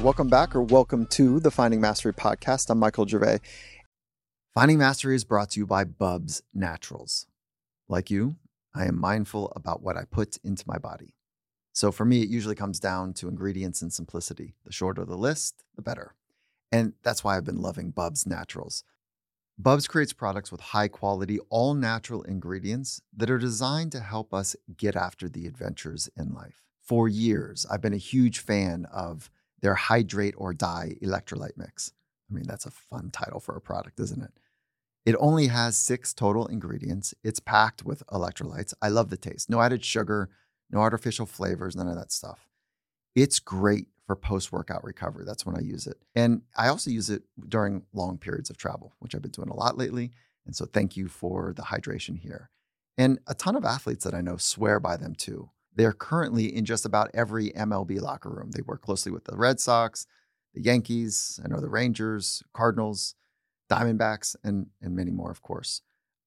welcome back or welcome to the Finding Mastery podcast. I'm Michael Gervais. Finding Mastery is brought to you by Bubs Naturals. Like you, I am mindful about what I put into my body. So for me, it usually comes down to ingredients and simplicity. The shorter the list, the better. And that's why I've been loving Bubs Naturals. Bubs creates products with high quality, all natural ingredients that are designed to help us get after the adventures in life. For years, I've been a huge fan of their Hydrate or Die electrolyte mix. I mean, that's a fun title for a product, isn't it? It only has six total ingredients. It's packed with electrolytes. I love the taste. No added sugar, no artificial flavors, none of that stuff. It's great for post workout recovery. That's when I use it. And I also use it during long periods of travel, which I've been doing a lot lately. And so thank you for the hydration here. And a ton of athletes that I know swear by them too. They're currently in just about every MLB locker room. They work closely with the Red Sox, the Yankees, I know the Rangers, Cardinals, Diamondbacks, and, and many more, of course.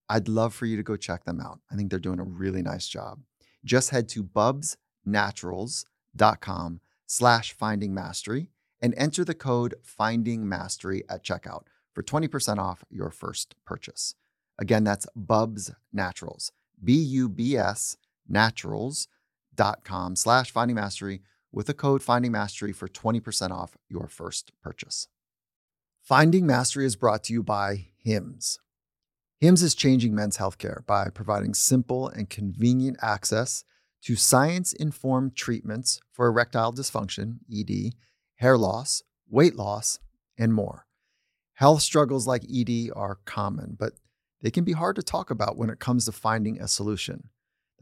I'd love for you to go check them out. I think they're doing a really nice job. Just head to bubsnaturals.com slash finding mastery and enter the code finding mastery at checkout for 20% off your first purchase. Again, that's Bubs Naturals, B U B S naturals com slash finding mastery with the code finding mastery for 20% off your first purchase. Finding Mastery is brought to you by HIMS. HIMS is changing men's healthcare by providing simple and convenient access to science informed treatments for erectile dysfunction, ED, hair loss, weight loss, and more. Health struggles like ED are common, but they can be hard to talk about when it comes to finding a solution.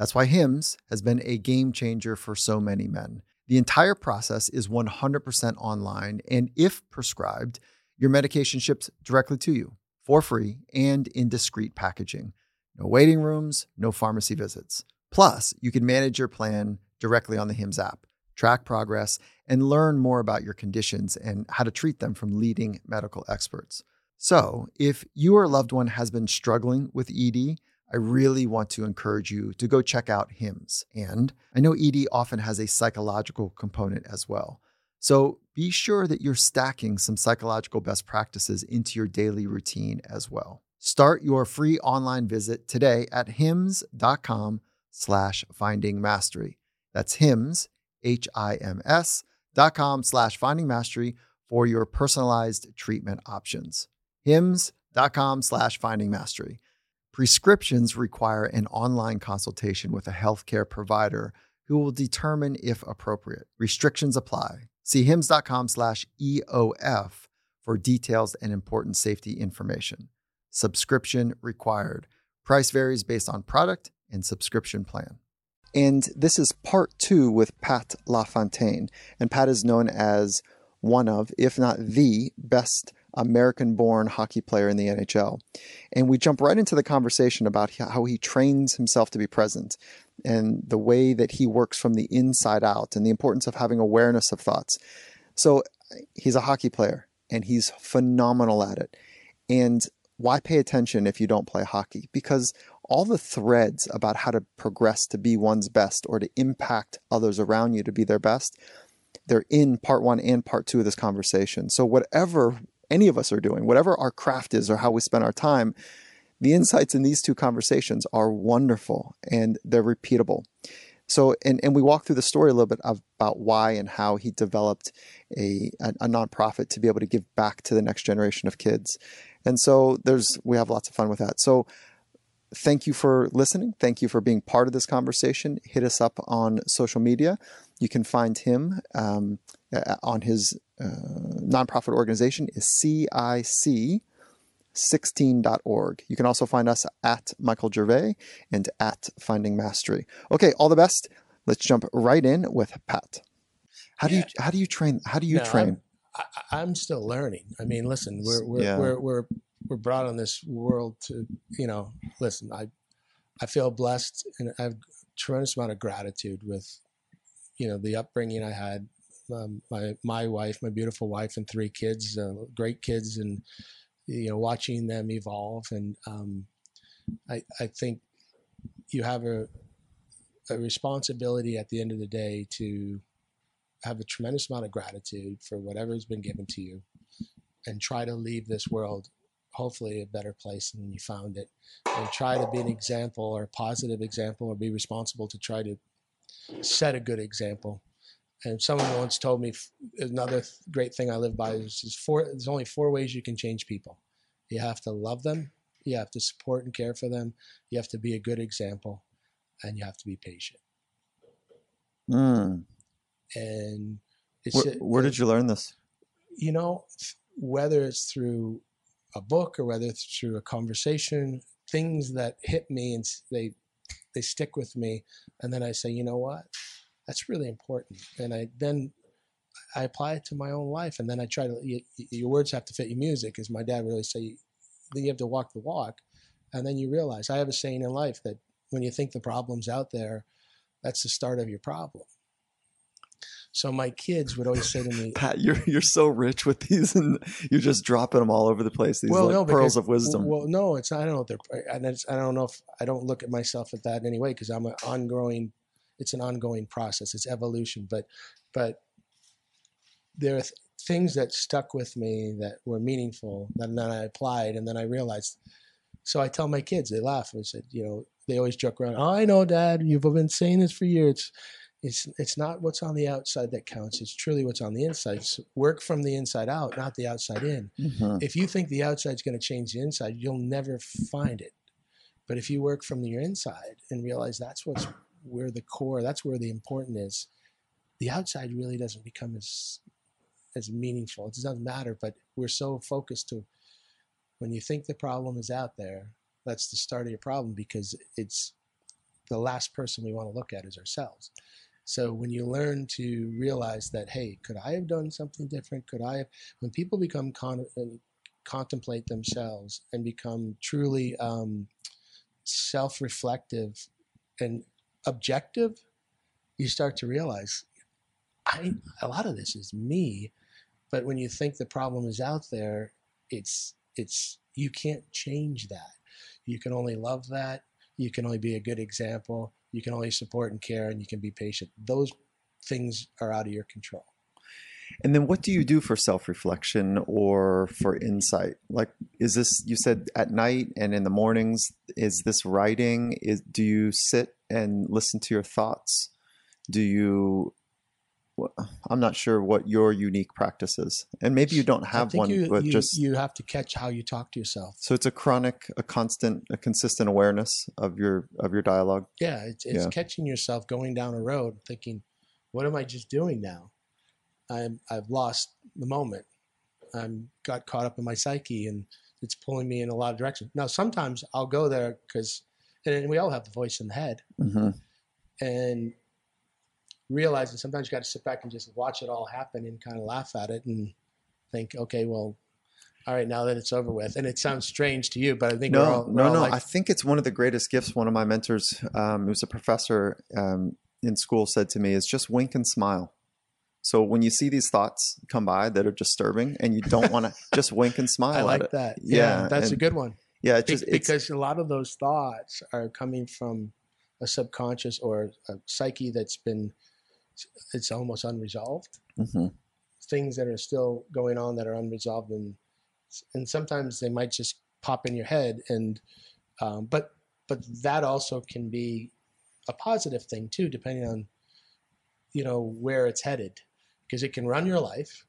That's why HIMS has been a game changer for so many men. The entire process is 100% online, and if prescribed, your medication ships directly to you for free and in discreet packaging. No waiting rooms, no pharmacy visits. Plus, you can manage your plan directly on the HIMS app, track progress, and learn more about your conditions and how to treat them from leading medical experts. So, if you or a loved one has been struggling with ED, I really want to encourage you to go check out HIMS. And I know ED often has a psychological component as well. So be sure that you're stacking some psychological best practices into your daily routine as well. Start your free online visit today at hims.com slash finding mastery. That's hims, H-I-M-S dot com slash finding mastery for your personalized treatment options. hims.com slash finding mastery. Prescriptions require an online consultation with a healthcare provider who will determine if appropriate. Restrictions apply. See hims.com slash EOF for details and important safety information. Subscription required. Price varies based on product and subscription plan. And this is part two with Pat LaFontaine. And Pat is known as one of, if not the best American born hockey player in the NHL. And we jump right into the conversation about how he trains himself to be present and the way that he works from the inside out and the importance of having awareness of thoughts. So he's a hockey player and he's phenomenal at it. And why pay attention if you don't play hockey? Because all the threads about how to progress to be one's best or to impact others around you to be their best, they're in part one and part two of this conversation. So, whatever any of us are doing, whatever our craft is or how we spend our time, the insights in these two conversations are wonderful and they're repeatable. So, and, and we walk through the story a little bit about why and how he developed a, a, a nonprofit to be able to give back to the next generation of kids. And so there's, we have lots of fun with that. So thank you for listening. Thank you for being part of this conversation. Hit us up on social media. You can find him um, on his uh, nonprofit organization is CIC 16.org. You can also find us at Michael Gervais and at Finding Mastery. Okay, all the best. Let's jump right in with Pat. How do yeah. you how do you train? How do you no, train? I'm, I'm, still learning. I mean, listen, we're we're, yeah. we're we're we're brought on this world to you know. Listen, I I feel blessed and I have a tremendous amount of gratitude with you know the upbringing I had. Um, my my wife, my beautiful wife, and three kids, uh, great kids, and you know, watching them evolve. And um, I, I think you have a, a responsibility at the end of the day to have a tremendous amount of gratitude for whatever has been given to you and try to leave this world hopefully a better place than you found it and try to be an example or a positive example or be responsible to try to set a good example and someone once told me another great thing i live by is, is four there's only four ways you can change people. You have to love them you have to support and care for them you have to be a good example and you have to be patient. Mm. and where, where did you learn this? You know whether it's through a book or whether it's through a conversation, things that hit me and they they stick with me, and then I say, you know what, that's really important, and I then I apply it to my own life, and then I try to you, your words have to fit your music, as my dad would always say. Then you have to walk the walk, and then you realize I have a saying in life that when you think the problem's out there, that's the start of your problem. So my kids would always say to me, "Pat, you're you're so rich with these, and you're just dropping them all over the place. These well, like no, pearls of wisdom." Well, no, it's I don't know if they're. And I don't know if I don't look at myself at that in any way because I'm an ongoing. It's an ongoing process. It's evolution, but but there are th- things that stuck with me that were meaningful. And then I applied, and then I realized. So I tell my kids, they laugh. I said, you know, they always joke around. Oh, I know, Dad. You've been saying this for years it's it's not what's on the outside that counts. It's truly what's on the inside. So work from the inside out, not the outside in. Mm-hmm. If you think the outside's going to change the inside, you'll never find it. But if you work from your inside and realize that's what's where the core, that's where the important is, the outside really doesn't become as as meaningful. It doesn't matter. But we're so focused to when you think the problem is out there, that's the start of your problem because it's the last person we want to look at is ourselves. So when you learn to realize that, hey, could I have done something different? Could I have? When people become con- contemplate themselves and become truly um, self-reflective and objective, you start to realize, I a lot of this is me. But when you think the problem is out there, it's it's you can't change that. You can only love that. You can only be a good example you can only support and care and you can be patient those things are out of your control and then what do you do for self-reflection or for insight like is this you said at night and in the mornings is this writing is do you sit and listen to your thoughts do you I'm not sure what your unique practice is, and maybe you don't have one, you, but you, just you have to catch how you talk to yourself. So it's a chronic, a constant, a consistent awareness of your of your dialogue. Yeah, it's, it's yeah. catching yourself going down a road, thinking, "What am I just doing now? I'm I've lost the moment. I'm got caught up in my psyche, and it's pulling me in a lot of directions." Now, sometimes I'll go there because, and we all have the voice in the head, mm-hmm. and realizing sometimes you got to sit back and just watch it all happen and kind of laugh at it and think, okay, well, all right, now that it's over with. And it sounds strange to you, but I think no, all, no, no. Like- I think it's one of the greatest gifts. One of my mentors, um, who's a professor um, in school, said to me is just wink and smile. So when you see these thoughts come by that are disturbing, and you don't want to just wink and smile. I like that. Yeah, yeah that's and, a good one. Yeah, it's just, because a lot of those thoughts are coming from a subconscious or a psyche that's been it's almost unresolved. Mm-hmm. Things that are still going on that are unresolved, and and sometimes they might just pop in your head, and um, but but that also can be a positive thing too, depending on you know where it's headed, because it can run your life,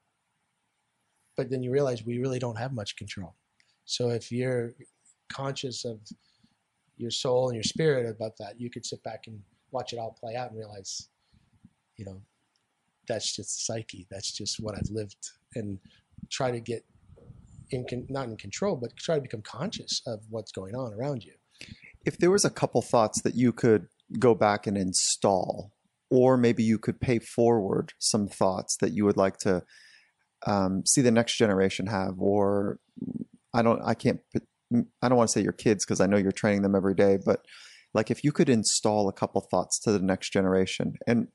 but then you realize we really don't have much control. So if you're conscious of your soul and your spirit about that, you could sit back and watch it all play out and realize you know, that's just psyche. That's just what I've lived, and try to get in con- not in control, but try to become conscious of what's going on around you. If there was a couple thoughts that you could go back and install, or maybe you could pay forward some thoughts that you would like to um, see the next generation have, or I don't, I can't, I don't want to say your kids because I know you're training them every day, but like if you could install a couple thoughts to the next generation and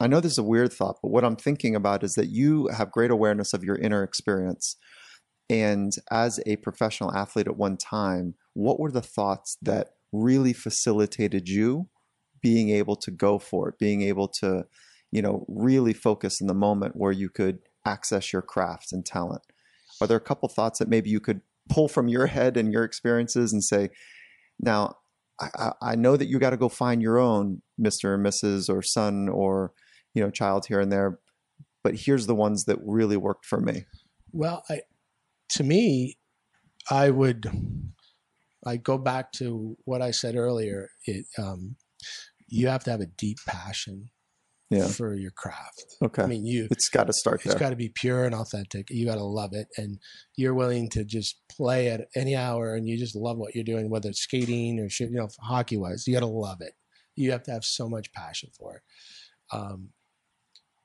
i know this is a weird thought but what i'm thinking about is that you have great awareness of your inner experience and as a professional athlete at one time what were the thoughts that really facilitated you being able to go for it being able to you know, really focus in the moment where you could access your craft and talent. Are there a couple thoughts that maybe you could pull from your head and your experiences and say, now, I, I know that you got to go find your own Mr. and Mrs. or son or, you know, child here and there, but here's the ones that really worked for me. Well, I, to me, I would, I go back to what I said earlier. It, um, you have to have a deep passion yeah. for your craft. Okay. I mean, you. It's got to start It's got to be pure and authentic. You got to love it, and you're willing to just play at any hour, and you just love what you're doing, whether it's skating or shit, you know, hockey wise. You got to love it. You have to have so much passion for it. Um,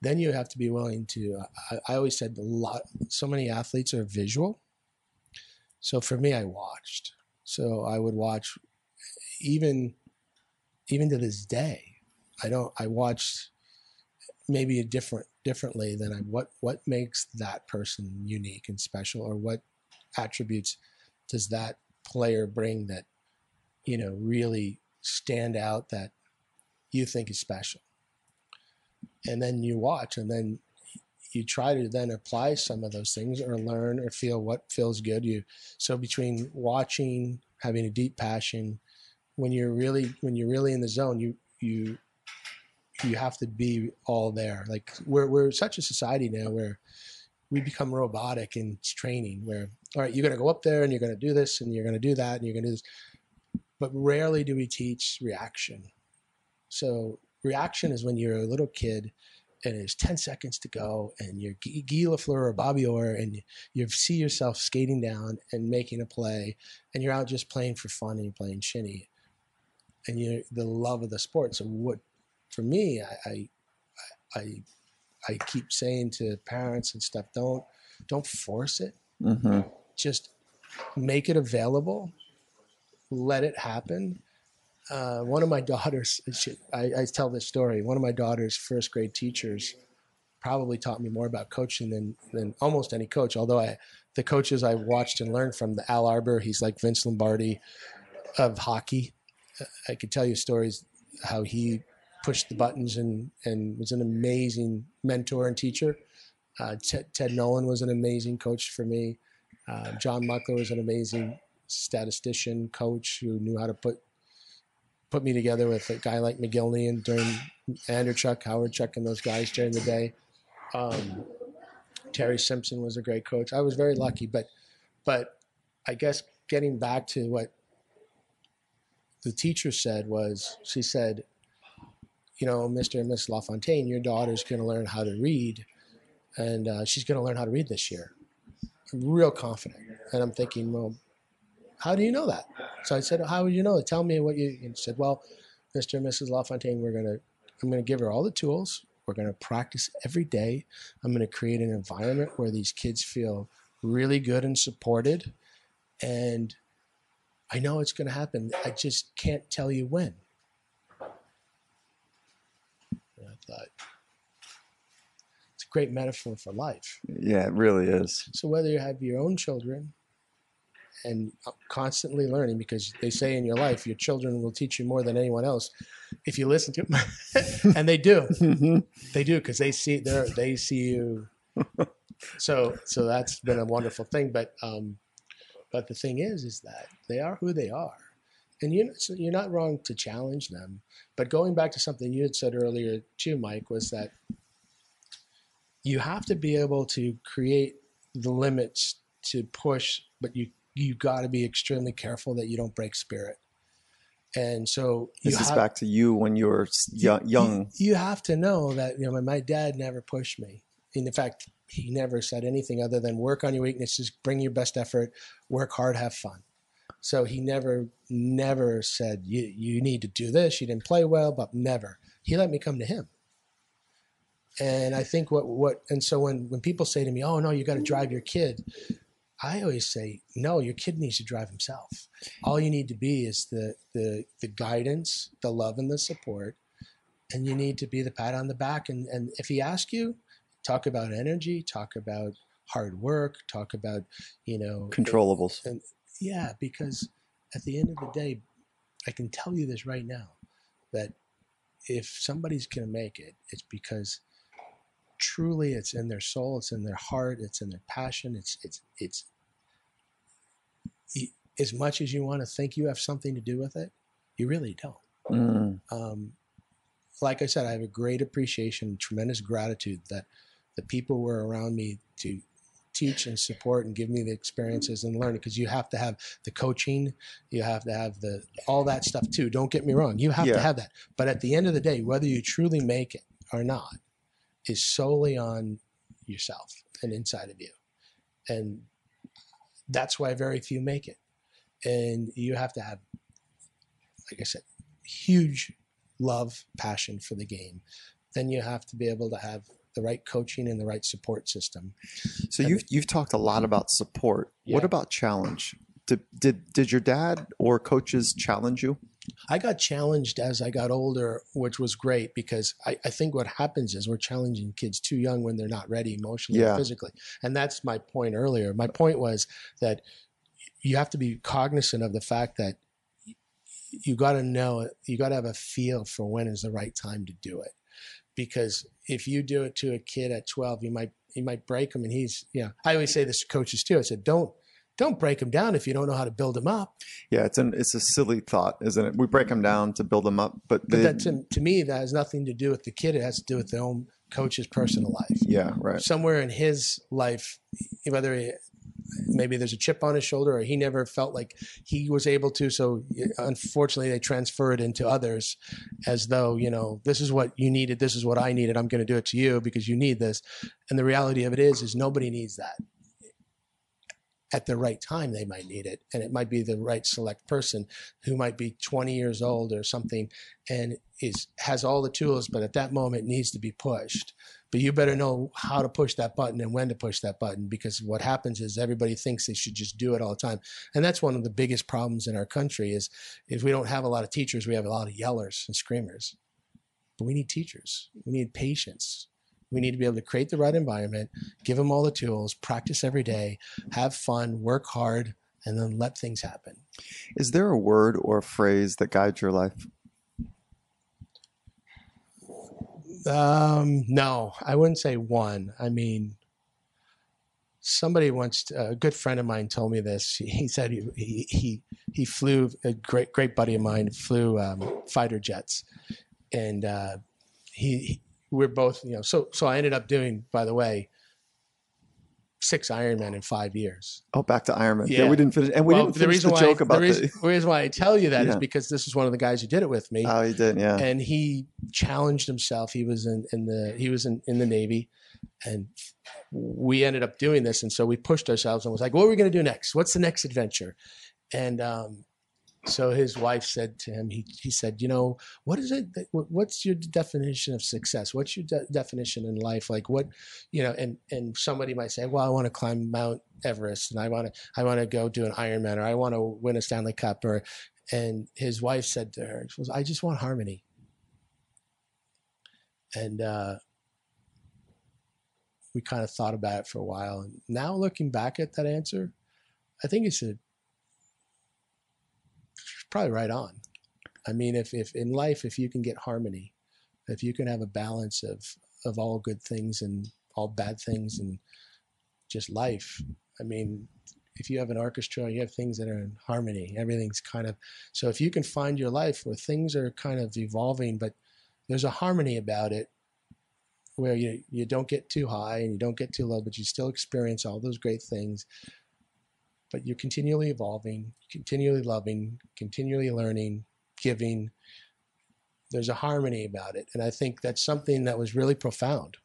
then you have to be willing to. I, I always said a lot. So many athletes are visual. So for me, I watched. So I would watch, even, even to this day. I don't. I watched maybe a different differently than I what what makes that person unique and special or what attributes does that player bring that you know really stand out that you think is special and then you watch and then you try to then apply some of those things or learn or feel what feels good you so between watching having a deep passion when you're really when you're really in the zone you you you have to be all there. Like we're we're such a society now where we become robotic in training. Where all right, you're going to go up there and you're going to do this and you're going to do that and you're going to do this, but rarely do we teach reaction. So reaction is when you're a little kid and it's 10 seconds to go and you're Guy Lafleur or Bobby Orr and you, see yourself skating down and making a play and you're out just playing for fun and you're playing shinny and you the love of the sport. So what for me, I, I, I, I keep saying to parents and stuff, don't, don't force it. Mm-hmm. Just make it available. Let it happen. Uh, one of my daughters, she, I, I, tell this story. One of my daughter's first grade teachers probably taught me more about coaching than than almost any coach. Although I, the coaches I watched and learned from, the Al Arbour, he's like Vince Lombardi of hockey. I could tell you stories how he pushed the buttons and and was an amazing mentor and teacher. Uh, Ted, Ted, Nolan was an amazing coach for me. Uh, John Muckler was an amazing statistician coach who knew how to put put me together with a guy like Mogilny and during Andreychuk, Howard Chuck, and those guys during the day. Um, Terry Simpson was a great coach. I was very lucky, but but I guess getting back to what the teacher said was she said you know, Mr. and Miss LaFontaine, your daughter's going to learn how to read, and uh, she's going to learn how to read this year. I'm real confident. And I'm thinking, well, how do you know that? So I said, how would you know? Tell me what you, and said, well, Mr. and Mrs. LaFontaine, we're going to, I'm going to give her all the tools. We're going to practice every day. I'm going to create an environment where these kids feel really good and supported. And I know it's going to happen. I just can't tell you when. I thought it's a great metaphor for life. Yeah, it really is. So whether you have your own children and constantly learning, because they say in your life your children will teach you more than anyone else if you listen to them, and they do, mm-hmm. they do because they see they they see you. So so that's been a wonderful thing, but um, but the thing is, is that they are who they are and you, you're not wrong to challenge them. But going back to something you had said earlier too, Mike, was that you have to be able to create the limits to push, but you you got to be extremely careful that you don't break spirit. And so this is have, back to you when you were young. You, you, have to know that you know my dad never pushed me. In fact, he never said anything other than work on your weaknesses, bring your best effort, work hard, have fun. So he never, never said, you, you need to do this. You didn't play well, but never. He let me come to him. And I think what, what, and so when, when people say to me, oh, no, you got to drive your kid, I always say, no, your kid needs to drive himself. All you need to be is the, the, the guidance, the love, and the support. And you need to be the pat on the back. And, and if he asks you, talk about energy, talk about hard work, talk about, you know, controllables. And, yeah, because at the end of the day, I can tell you this right now that if somebody's going to make it, it's because truly it's in their soul, it's in their heart, it's in their passion. It's it's it's as much as you want to think you have something to do with it, you really don't. Mm. Um, like I said, I have a great appreciation, tremendous gratitude that the people were around me to teach and support and give me the experiences and learn because you have to have the coaching you have to have the all that stuff too don't get me wrong you have yeah. to have that. But at the end of the day whether you truly make it or not is solely on yourself and inside of you. And that's why very few make it. And you have to have like i said huge love passion for the game. Then you have to be able to have the right coaching and the right support system. So you've you've talked a lot about support. Yeah. What about challenge? Did, did did your dad or coaches challenge you? I got challenged as I got older, which was great because I, I think what happens is we're challenging kids too young when they're not ready emotionally yeah. physically. And that's my point earlier. My point was that you have to be cognizant of the fact that you got to know, you got to have a feel for when is the right time to do it because if you do it to a kid at 12, you might you might break him. And he's yeah. I always say this to coaches too. I said don't don't break him down if you don't know how to build him up. Yeah, it's an it's a silly thought, isn't it? We break him down to build him up, but, but that to, to me that has nothing to do with the kid. It has to do with their own coach's personal life. Yeah, right. Somewhere in his life, whether he, maybe there's a chip on his shoulder or he never felt like he was able to. So unfortunately they transfer it into others as though you know this is what you needed this is what i needed i'm going to do it to you because you need this. And the reality of it is is nobody needs that at the right time they might need it and it might be the right select person who might be 20 years old or something and is has all the tools but at that moment needs to be pushed. But you better know how to push that button and when to push that button because what happens is everybody thinks they should just do it all the time. And that's one of the biggest problems in our country is if we don't have a lot of teachers. We have a lot of yellers and screamers. But we need teachers. We need patience we need to be able to create the right environment give them all the tools practice every day have fun work hard and then let things happen is there a word or a phrase that guides your life Um, no, I wouldn't say one. I mean, somebody once, a good friend of mine told me this. He said he he he flew a great great buddy of mine flew um, fighter jets, and uh, he, he we're both you know so so I ended up doing by the way six Ironman in five years. Oh, back to Ironman. Yeah, yeah we didn't finish, and we well, didn't finish the, the joke I, about the reason, the... the reason why I tell you that yeah. is because this is one of the guys who did it with me. Oh, he did, yeah. And he challenged himself. He was in, in the he was in, in the Navy, and we ended up doing this. And so we pushed ourselves and was like, "What are we going to do next? What's the next adventure?" And um, so his wife said to him, he, he said, you know, what is it? That, what's your definition of success? What's your de- definition in life? Like what, you know, and, and somebody might say, well, I want to climb Mount Everest and I want to, I want to go do an Ironman or I want to win a Stanley Cup or, and his wife said to her, was, I just want harmony. And, uh, we kind of thought about it for a while. And now looking back at that answer, I think it's a probably right on. I mean, if, if in life, if you can get harmony, if you can have a balance of, of all good things and all bad things and just life, I mean, if you have an orchestra, you have things that are in harmony. Everything's kind of so. If you can find your life where things are kind of evolving, but there's a harmony about it, where you you don't get too high and you don't get too low, but you still experience all those great things but you're continually evolving, continually loving, continually learning, giving. There's a harmony about it. And I think that's something that was really profound.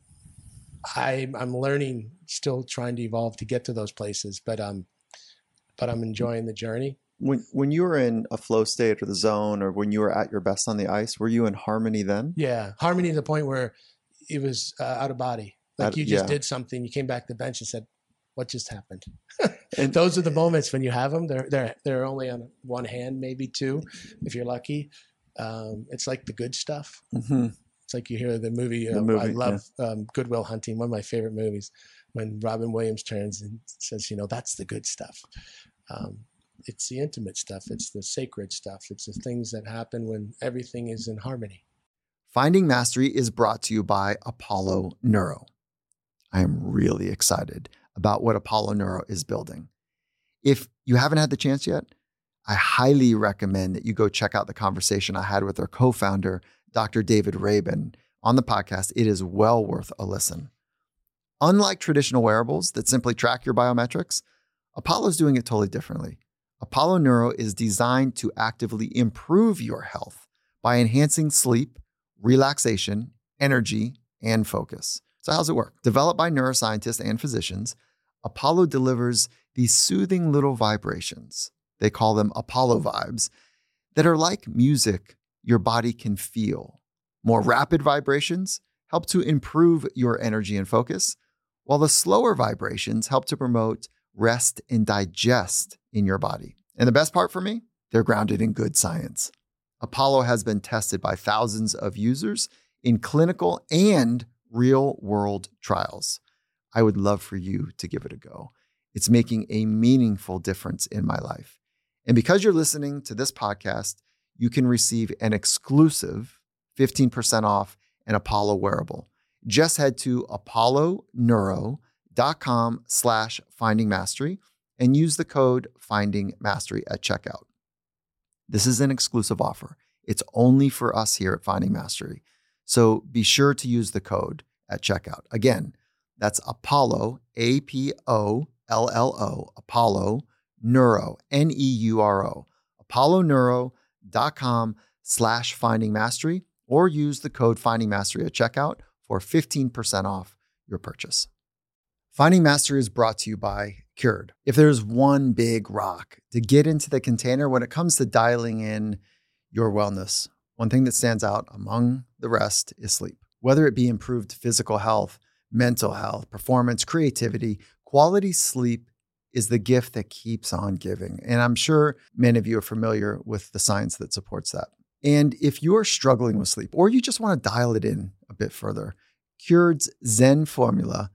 I, I'm learning, still trying to evolve to get to those places, but um, but I'm enjoying the journey. When when you were in a flow state or the zone, or when you were at your best on the ice, were you in harmony then? Yeah, harmony to the point where it was uh, out of body. Like out, you just yeah. did something, you came back to the bench and said, what just happened? and those are the moments when you have them. They're they're they're only on one hand, maybe two, if you're lucky. Um, it's like the good stuff. Mm-hmm. It's like you hear the movie. The uh, movie I love yeah. um, Good Will Hunting, one of my favorite movies. When Robin Williams turns and says, "You know, that's the good stuff." Um, it's the intimate stuff. It's the sacred stuff. It's the things that happen when everything is in harmony. Finding Mastery is brought to you by Apollo Neuro. I am really excited about what Apollo Neuro is building. If you haven't had the chance yet, I highly recommend that you go check out the conversation I had with their co founder, Dr. David Rabin, on the podcast. It is well worth a listen. Unlike traditional wearables that simply track your biometrics, Apollo is doing it totally differently. Apollo Neuro is designed to actively improve your health by enhancing sleep, relaxation, energy, and focus. So, how's it work? Developed by neuroscientists and physicians, Apollo delivers these soothing little vibrations. They call them Apollo vibes that are like music your body can feel. More rapid vibrations help to improve your energy and focus, while the slower vibrations help to promote rest and digest in your body. And the best part for me, they're grounded in good science. Apollo has been tested by thousands of users in clinical and real world trials. I would love for you to give it a go. It's making a meaningful difference in my life. And because you're listening to this podcast, you can receive an exclusive 15% off an Apollo wearable. Just head to apolloneuro.com slash finding mastery and use the code finding mastery at checkout. This is an exclusive offer. It's only for us here at Finding Mastery. So be sure to use the code at checkout. Again, that's Apollo, A P O L L O, Apollo Neuro, N E U R O, apolloneuro.com slash finding mastery, or use the code finding mastery at checkout for 15% off your purchase. Finding Mastery is brought to you by Cured. If there's one big rock to get into the container when it comes to dialing in your wellness, one thing that stands out among the rest is sleep. Whether it be improved physical health, mental health, performance, creativity, quality sleep is the gift that keeps on giving. And I'm sure many of you are familiar with the science that supports that. And if you're struggling with sleep or you just want to dial it in a bit further, Cured's Zen formula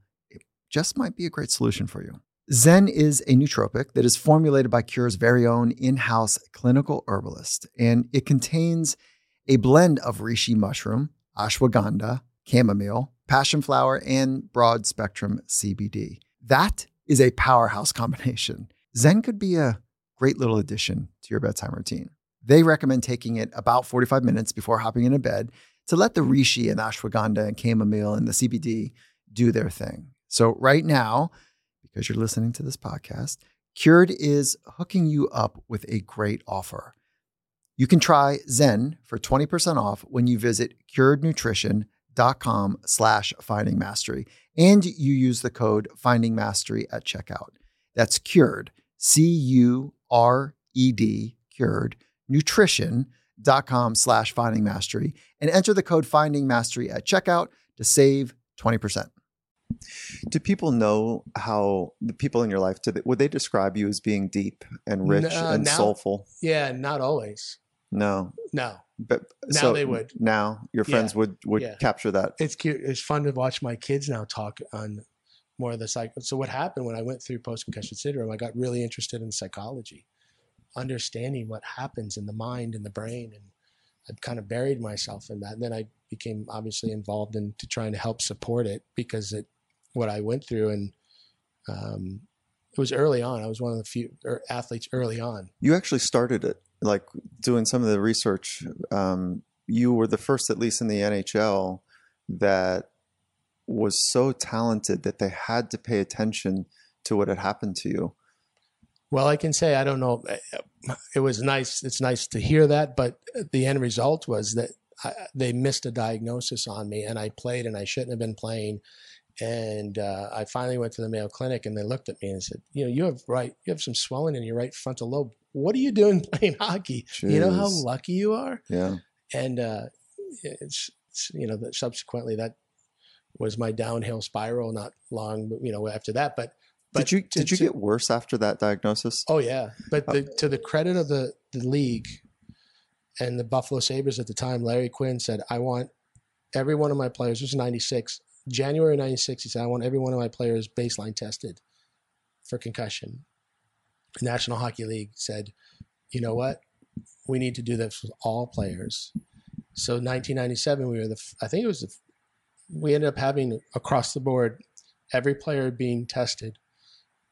just might be a great solution for you. Zen is a nootropic that is formulated by Cure's very own in house clinical herbalist, and it contains a blend of reishi mushroom, ashwagandha, chamomile, passion flower, and broad spectrum CBD. That is a powerhouse combination. Zen could be a great little addition to your bedtime routine. They recommend taking it about 45 minutes before hopping into bed to let the reishi and ashwagandha and chamomile and the CBD do their thing. So, right now, because you're listening to this podcast, Cured is hooking you up with a great offer. You can try Zen for 20% off when you visit curednutrition.com slash finding mastery and you use the code finding mastery at checkout. That's cured, C U R E D, cured, nutrition.com slash finding mastery and enter the code finding mastery at checkout to save 20%. Do people know how the people in your life, they, would they describe you as being deep and rich uh, and now, soulful? Yeah, not always. No. No. But now so they would. Now your friends yeah. would would yeah. capture that. It's cute. It's fun to watch my kids now talk on more of the psych. So what happened when I went through post concussion syndrome? I got really interested in psychology, understanding what happens in the mind and the brain, and I kind of buried myself in that. And then I became obviously involved in to trying to help support it because it what I went through and um, it was early on. I was one of the few er, athletes early on. You actually started it, like doing some of the research. Um, you were the first, at least in the NHL, that was so talented that they had to pay attention to what had happened to you. Well, I can say I don't know. It was nice. It's nice to hear that, but the end result was that I, they missed a diagnosis on me, and I played, and I shouldn't have been playing and uh, I finally went to the Mayo Clinic, and they looked at me and said, "You know, you have right, you have some swelling in your right frontal lobe. What are you doing playing hockey? Jeez. You know how lucky you are." Yeah. And uh, it's, it's, you know that subsequently that was my downhill spiral. Not long, you know, after that, but. But did you to, did you to, get worse after that diagnosis? Oh yeah, but the, to the credit of the the league and the Buffalo Sabres at the time, Larry Quinn said, "I want every one of my players." This was '96. January 96, he said, I want every one of my players baseline tested for concussion. The National Hockey League said, you know what? We need to do this with all players. So 1997, we were the. I think it was the. We ended up having across the board, every player being tested,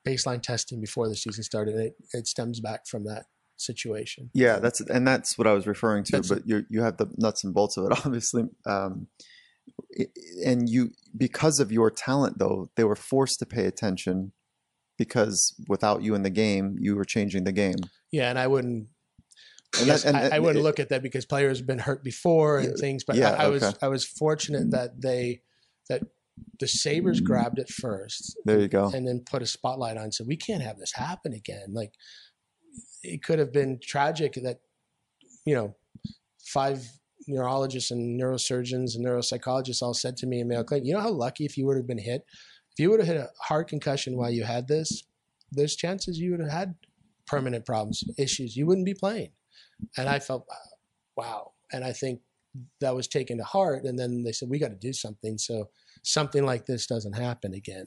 baseline testing before the season started. It, it stems back from that situation. Yeah, that's and that's what I was referring to. That's but you you have the nuts and bolts of it, obviously. Um, and you because of your talent though they were forced to pay attention because without you in the game you were changing the game. Yeah and i wouldn't and yes, that, and, I, I, wouldn't it, look at that because players have been hurt before and things but yeah, I, I okay. was i was fortunate mm. that they that the sabres mm. grabbed it first there you go. and then put a spotlight on so we can't have this happen again. Like it could have been tragic that you know five neurologists and neurosurgeons and neuropsychologists all said to me in Mayo Clinic, you know how lucky if you would have been hit? If you would have hit a hard concussion while you had this, there's chances you would have had permanent problems, issues. You wouldn't be playing. And I felt, wow. And I think that was taken to heart. And then they said, we got to do something. So something like this doesn't happen again.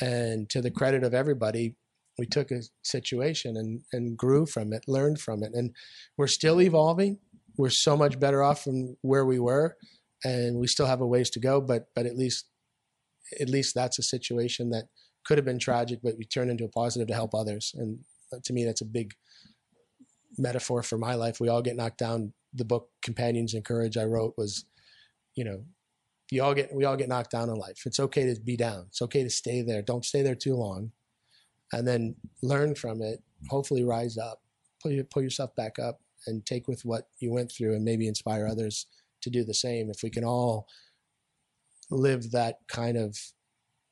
And to the credit of everybody, we took a situation and, and grew from it, learned from it. And we're still evolving we're so much better off from where we were, and we still have a ways to go. But but at least at least that's a situation that could have been tragic, but we turned into a positive to help others. And to me, that's a big metaphor for my life. We all get knocked down. The book Companions in Courage I wrote was, you know, you all get we all get knocked down in life. It's okay to be down. It's okay to stay there. Don't stay there too long, and then learn from it. Hopefully, rise up. Pull, pull yourself back up and take with what you went through and maybe inspire others to do the same. If we can all live that kind of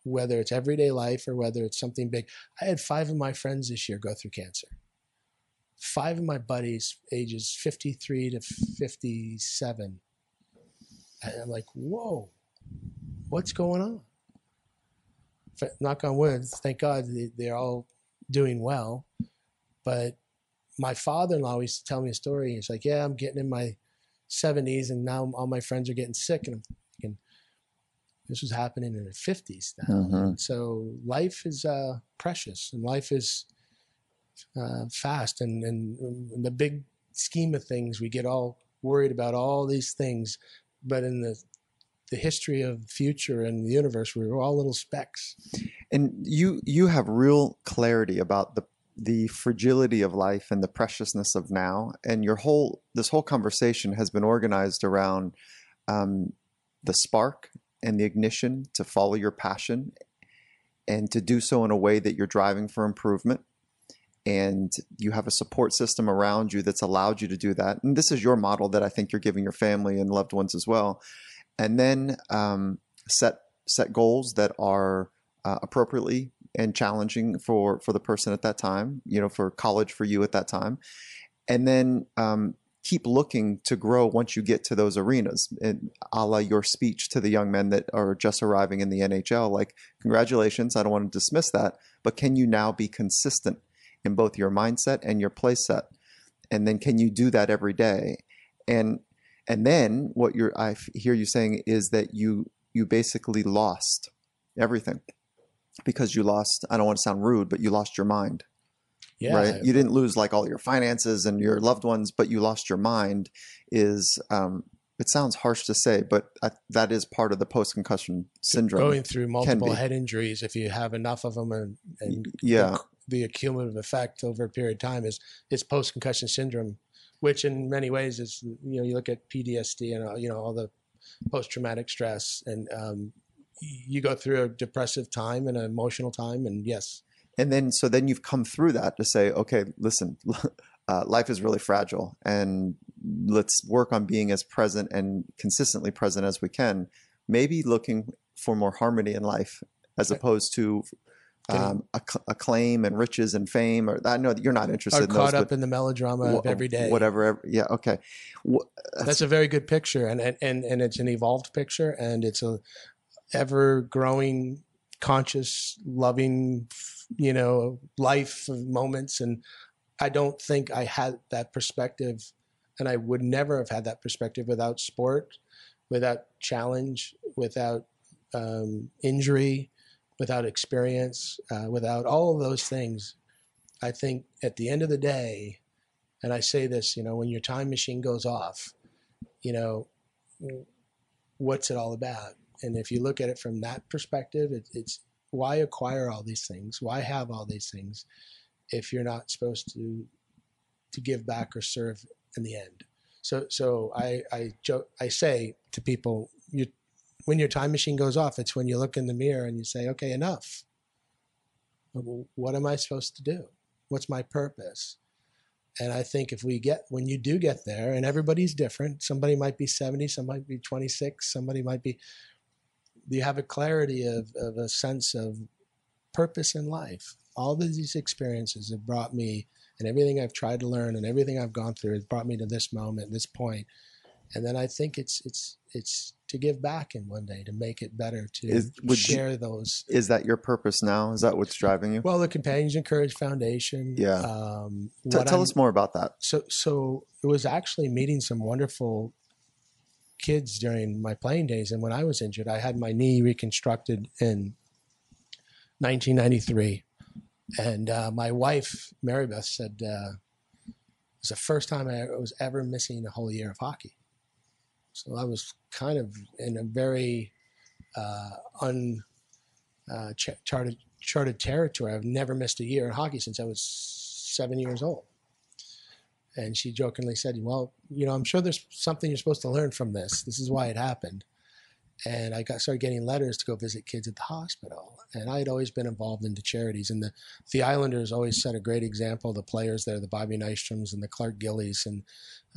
whether it's everyday life or whether it's something big. I had five of my friends this year go through cancer. Five of my buddies, ages 53 to 57. And I'm like, whoa, what's going on? Knock on wood, thank God they're all doing well. But my father-in-law used to tell me a story. He's like, "Yeah, I'm getting in my 70s, and now all my friends are getting sick." And I'm thinking, this was happening in the 50s now. Mm-hmm. So life is uh, precious, and life is uh, fast. And, and, in the big scheme of things, we get all worried about all these things, but in the the history of the future and the universe, we we're all little specks. And you you have real clarity about the the fragility of life and the preciousness of now. And your whole this whole conversation has been organized around um, the spark and the ignition to follow your passion and to do so in a way that you're driving for improvement and you have a support system around you that's allowed you to do that and this is your model that i think you're giving your family and loved ones as well and then um, set set goals that are uh, appropriately and challenging for for the person at that time you know for college for you at that time. And then um, keep looking to grow once you get to those arenas and a la your speech to the young men that are just arriving in the nhl like congratulations i don't want to dismiss that but can you now be consistent in both your mindset and your play set? And then can you do that every day? And and then what you're i hear you saying is that you you basically lost everything because you lost i don't want to sound rude but you lost your mind. Yeah, right? You didn't lose like all your finances and your loved ones but you lost your mind is um, it sounds harsh to say but I, that is part of the post concussion syndrome. going through multiple head injuries if you have enough of them and, and yeah. the, the accumulative effect over a period of time is is post concussion syndrome which in many ways is you know you look at PTSD and uh, you know all the post traumatic stress and um, you go through a depressive time and an emotional time, and yes. And then, so then you've come through that to say, okay, listen, uh, life is really fragile, and let's work on being as present and consistently present as we can. Maybe looking for more harmony in life as opposed to um, acclaim and riches and fame. Or I know that you're not interested. Are in caught those, up in the melodrama wh- of every day. Whatever. Yeah. Okay. That's, that's, a very good picture, and and and it's an evolved picture, and it's a ever growing, conscious, loving, you know, life moments. And I don't think I had that perspective, and I would never have had that perspective without sport, without challenge, without um, injury, without experience, uh, without all of those things. I think at the end of the day, and I say this, you know, when your time machine goes off, you know, what's it all about? And if you look at it from that perspective, it, it's why acquire all these things? Why have all these things if you're not supposed to to give back or serve in the end? So, so I I joke, I say to people, you when your time machine goes off, it's when you look in the mirror and you say, okay, enough. What am I supposed to do? What's my purpose? And I think if we get, when you do get there, and everybody's different, somebody might be 70, some might be 26, somebody might be, you have a clarity of, of a sense of purpose in life. All of these experiences have brought me, and everything I've tried to learn and everything I've gone through has brought me to this moment, this point. And then I think it's, it's, it's to give back in one day to make it better to is, share you, those is that your purpose now is that what's driving you well the companions in courage foundation yeah um, T- tell I'm, us more about that so so it was actually meeting some wonderful kids during my playing days and when i was injured i had my knee reconstructed in 1993 and uh, my wife mary beth said uh, it was the first time i was ever missing a whole year of hockey so I was kind of in a very uh, uncharted uh, charted territory. I've never missed a year in hockey since I was seven years old. And she jokingly said, "Well, you know, I'm sure there's something you're supposed to learn from this. This is why it happened." And I got started getting letters to go visit kids at the hospital. And I had always been involved in the charities. And the the Islanders always set a great example. The players there, the Bobby Nystroms and the Clark Gillies, and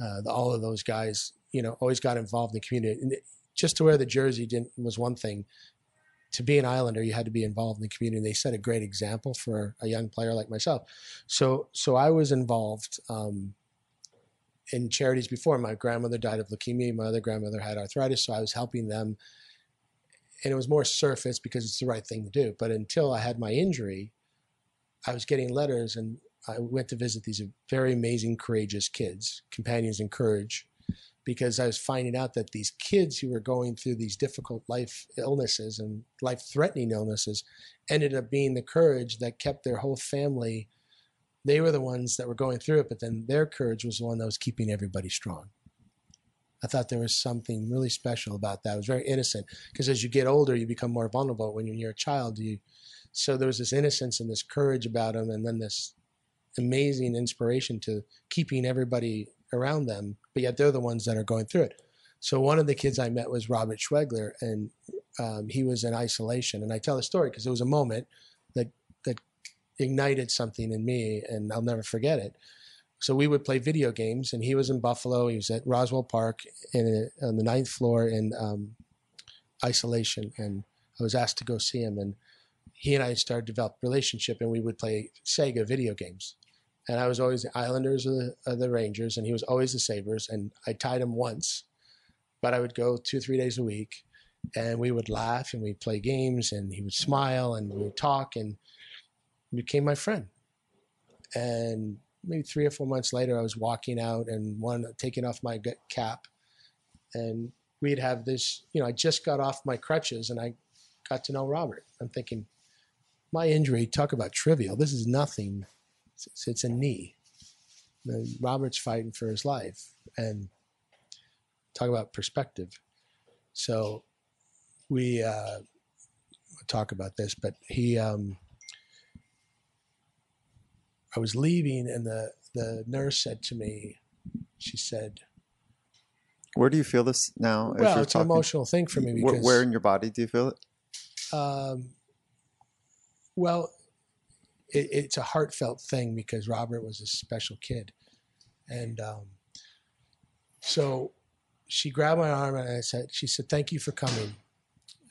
uh, the, all of those guys you know, always got involved in the community. And just to wear the jersey didn't was one thing. To be an Islander, you had to be involved in the community. They set a great example for a young player like myself. So, so I was involved um, in charities before. My grandmother died of leukemia. My other grandmother had arthritis, so I was helping them. And it was more surface because it's the right thing to do. But until I had my injury, I was getting letters, and I went to visit these very amazing, courageous kids, companions in courage, because I was finding out that these kids who were going through these difficult life illnesses and life threatening illnesses ended up being the courage that kept their whole family. They were the ones that were going through it, but then their courage was the one that was keeping everybody strong. I thought there was something really special about that. It was very innocent because as you get older, you become more vulnerable. When you're a child, you so there was this innocence and this courage about them, and then this amazing inspiration to keeping everybody around them, but yet they're the ones that are going through it. So one of the kids I met was Robert Schwegler, and um, he was in isolation. And I tell the story because it was a moment that that ignited something in me, and I'll never forget it. So we would play video games, and he was in Buffalo. He was at Roswell Park in on the ninth floor in um, isolation, and I was asked to go see him. And he and I started to develop a relationship, and we would play Sega video games and I was always the Islanders or the, or the, Rangers, and he was always the Sabres. And I tied him once, but I would go two, three days a week, and we would laugh and we'd play games, and he would smile and we would talk, and became my friend. And maybe three or four months later, I was walking out and one taking off my cap, and we'd have this. You know, I just got off my crutches, and I got to know Robert. I'm thinking, my injury, talk about trivial. This is nothing it's, it's a knee. Robert's fighting for his life, and talk about perspective. So we uh, talk about this, but he, um, I was leaving, and the the nurse said to me, she said, "Where do you feel this now?" Well, it's talking? an emotional thing for me. Because, where in your body do you feel it? Um, well, it, it's a heartfelt thing because Robert was a special kid, and um, so she grabbed my arm and I said, she said, "Thank you for coming,"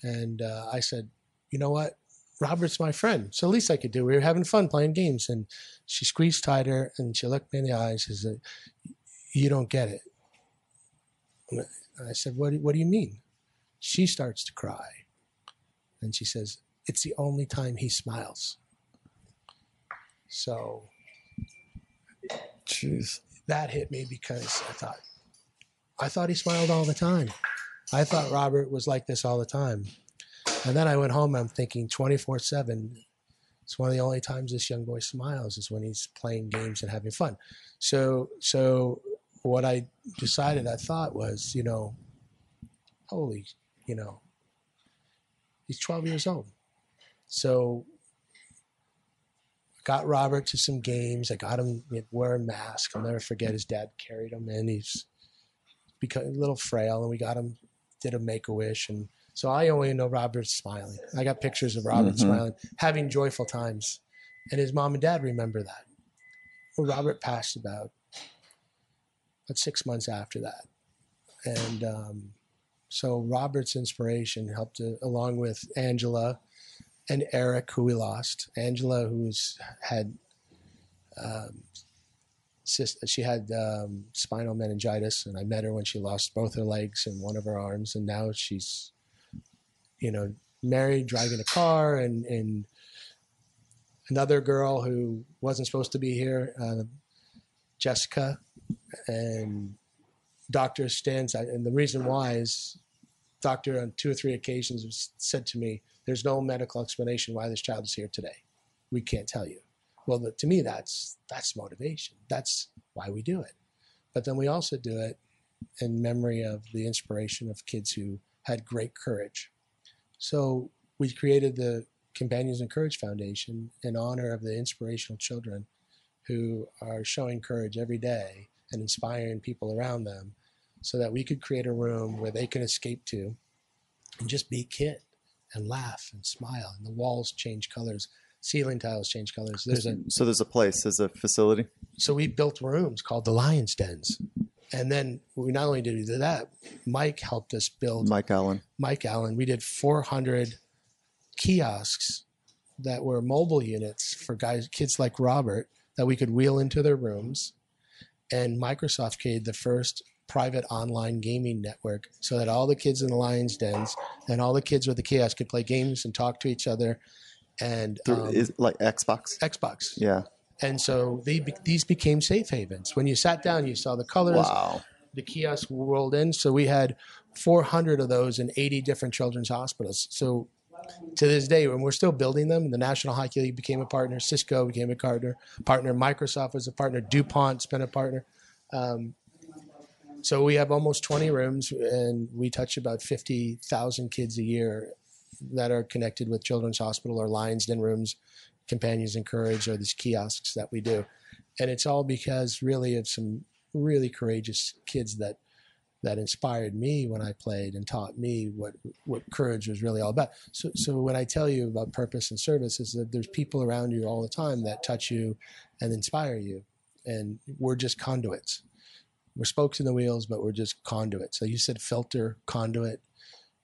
and uh, I said, "You know what? Robert's my friend, so the least I could do. We were having fun playing games." And she squeezed tighter and she looked me in the eyes and said, "You don't get it." And I said, "What? Do, what do you mean?" She starts to cry, and she says, "It's the only time he smiles." So, jeez, that hit me because I thought, I thought he smiled all the time. I thought Robert was like this all the time. And then I went home. I'm thinking 24 seven. It's one of the only times this young boy smiles is when he's playing games and having fun. So, so what I decided, I thought was, you know, holy, you know, he's 12 years old. So got Robert to some games. I got him wearing a mask. I'll never forget his dad carried him in. He's become a little frail, and we got him did a make a wish, and so I only know Robert smiling. I got pictures of Robert mm-hmm. smiling, having joyful times, and his mom and dad remember that. Well, Robert passed about about six months after that, and um, so Robert's inspiration helped to, along with Angela and Eric, who we lost. Angela, who's had um, she had um, spinal meningitis, and I met her when she lost both her legs and one of her arms, and now she's, you know, married, driving a car, and and another girl who wasn't supposed to be here, uh, Jessica, and Doctor Stans. And the reason why is, doctor on two or three occasions said to me, there's no medical explanation why this child is here today. We can't tell you. Well, the, to me, that's that's motivation. That's why we do it. But then we also do it in memory of the inspiration of kids who had great courage. So we created the Companions in Courage Foundation in honor of the inspirational children who are showing courage every day and inspiring people around them so that we could create a room where they can escape to and just be kid and laugh and smile, and the walls change colors, ceiling tiles change colors. There's a so there's a place, there's a facility. So we built rooms called the Lions Dens, and then we not only did we do that, Mike helped us build. Mike Allen. Mike Allen. We did 400 kiosks that were mobile units for guys, kids like Robert, that we could wheel into their rooms. And Microsoft created the first private online gaming network so that all the kids in the Lions Dens and all the kids with the kiosk could play games and talk to each other. And um, is like Xbox. Xbox. Yeah. And so they, these became safe havens. When you sat down, you saw the colors. Wow. The kiosk rolled in. So we had 400 of those in 80 different children's hospitals. So to this day, when we're still building them, the National Hockey League became a partner, Cisco became a partner, partner, Microsoft was a partner, DuPont's been a partner. Um, so we have almost 20 rooms, and we touch about 50,000 kids a year that are connected with Children's Hospital or Lions Den rooms, Companions in Courage, or these kiosks that we do. And it's all because really of some really courageous kids that that inspired me when I played and taught me what what courage was really all about. So so when I tell you about purpose and service is that there's people around you all the time that touch you and inspire you. And we're just conduits we're spokes in the wheels, but we're just conduits. So you said filter, conduit.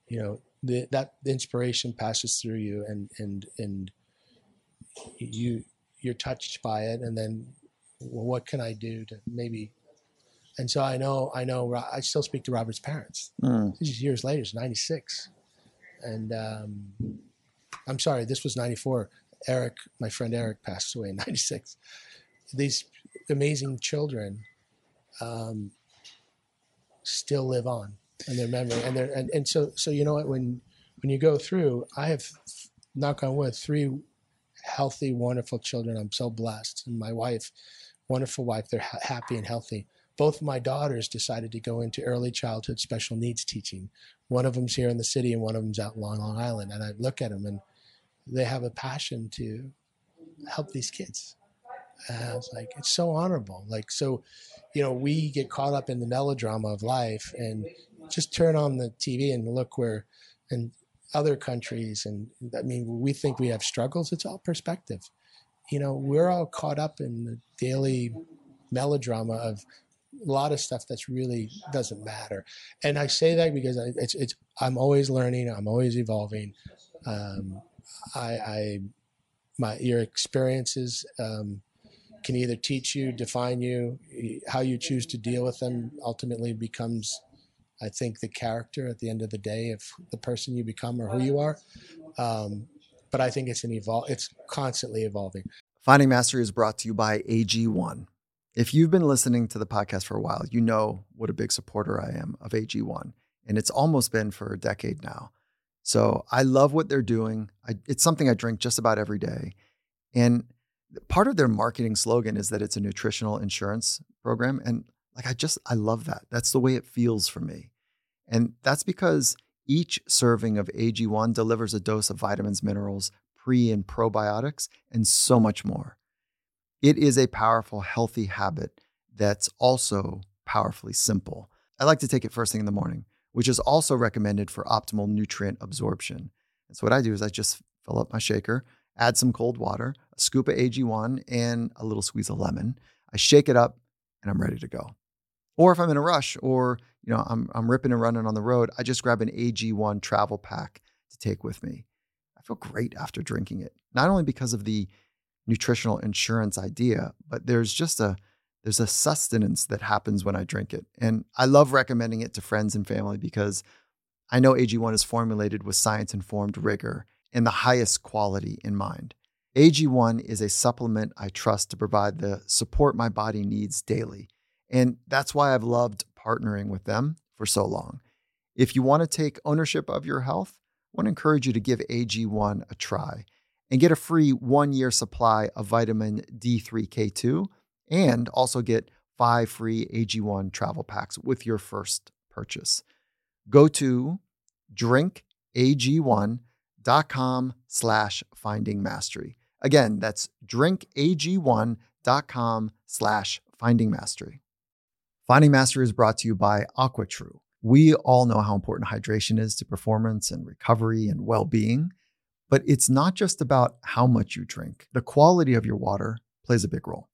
You know, the, that inspiration passes through you, and and and you you're touched by it, and then well, what can I do to maybe? And so I know I know I still speak to Robert's parents. Mm. This is years later. It's '96, and um, I'm sorry, this was '94. Eric, my friend Eric, passed away in '96. These amazing children um, still live on in their memory. And they and, and so so you know what when when you go through, I have knock on wood three healthy, wonderful children. I'm so blessed, and my wife, wonderful wife. They're ha- happy and healthy. Both of my daughters decided to go into early childhood special needs teaching. One of them's here in the city, and one of them's out in Long Island. And I look at them, and they have a passion to help these kids. And I was like, it's so honorable. Like, so, you know, we get caught up in the melodrama of life and just turn on the TV and look where, in other countries, and I mean, we think we have struggles. It's all perspective. You know, we're all caught up in the daily melodrama of a lot of stuff that's really doesn't matter. And I say that because I, it's, it's, I'm always learning. I'm always evolving. Um, I, I, my, your experiences, um, can either teach you, define you, how you choose to deal with them ultimately becomes, I think, the character at the end of the day of the person you become or who you are. Um, but I think it's an evol- it's constantly evolving. Finding Mastery is brought to you by AG1. If you've been listening to the podcast for a while, you know what a big supporter I am of AG1. And it's almost been for a decade now. So I love what they're doing. I, it's something I drink just about every day. And part of their marketing slogan is that it's a nutritional insurance program. And Like I just, I love that. That's the way it feels for me. And that's because each serving of AG1 delivers a dose of vitamins, minerals, pre and probiotics, and so much more. It is a powerful, healthy habit that's also powerfully simple. I like to take it first thing in the morning, which is also recommended for optimal nutrient absorption. And so, what I do is I just fill up my shaker, add some cold water, a scoop of AG1, and a little squeeze of lemon. I shake it up, and I'm ready to go. Or if I'm in a rush or you know I'm I'm ripping and running on the road, I just grab an AG1 travel pack to take with me. I feel great after drinking it. Not only because of the nutritional insurance idea, but there's just a there's a sustenance that happens when I drink it. And I love recommending it to friends and family because I know AG1 is formulated with science informed rigor and the highest quality in mind. AG1 is a supplement I trust to provide the support my body needs daily. And that's why I've loved partnering with them for so long. If you want to take ownership of your health, I want to encourage you to give AG1 a try and get a free one year supply of vitamin D3K2 and also get five free AG1 travel packs with your first purchase. Go to drinkag1.com slash finding mastery. Again, that's drinkag1.com slash finding mastery. Finding Mastery is brought to you by AquaTrue. We all know how important hydration is to performance and recovery and well being, but it's not just about how much you drink. The quality of your water plays a big role.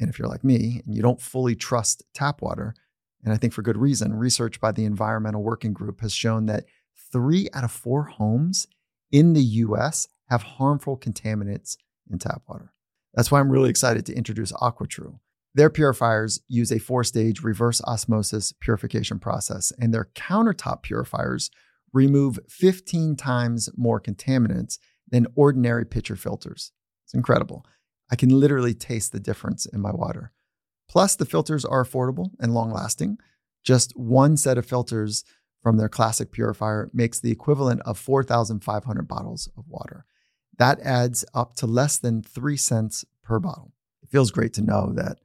And if you're like me and you don't fully trust tap water, and I think for good reason, research by the Environmental Working Group has shown that three out of four homes in the US have harmful contaminants in tap water. That's why I'm really excited to introduce AquaTrue. Their purifiers use a four stage reverse osmosis purification process, and their countertop purifiers remove 15 times more contaminants than ordinary pitcher filters. It's incredible. I can literally taste the difference in my water. Plus, the filters are affordable and long lasting. Just one set of filters from their classic purifier makes the equivalent of 4,500 bottles of water. That adds up to less than three cents per bottle. It feels great to know that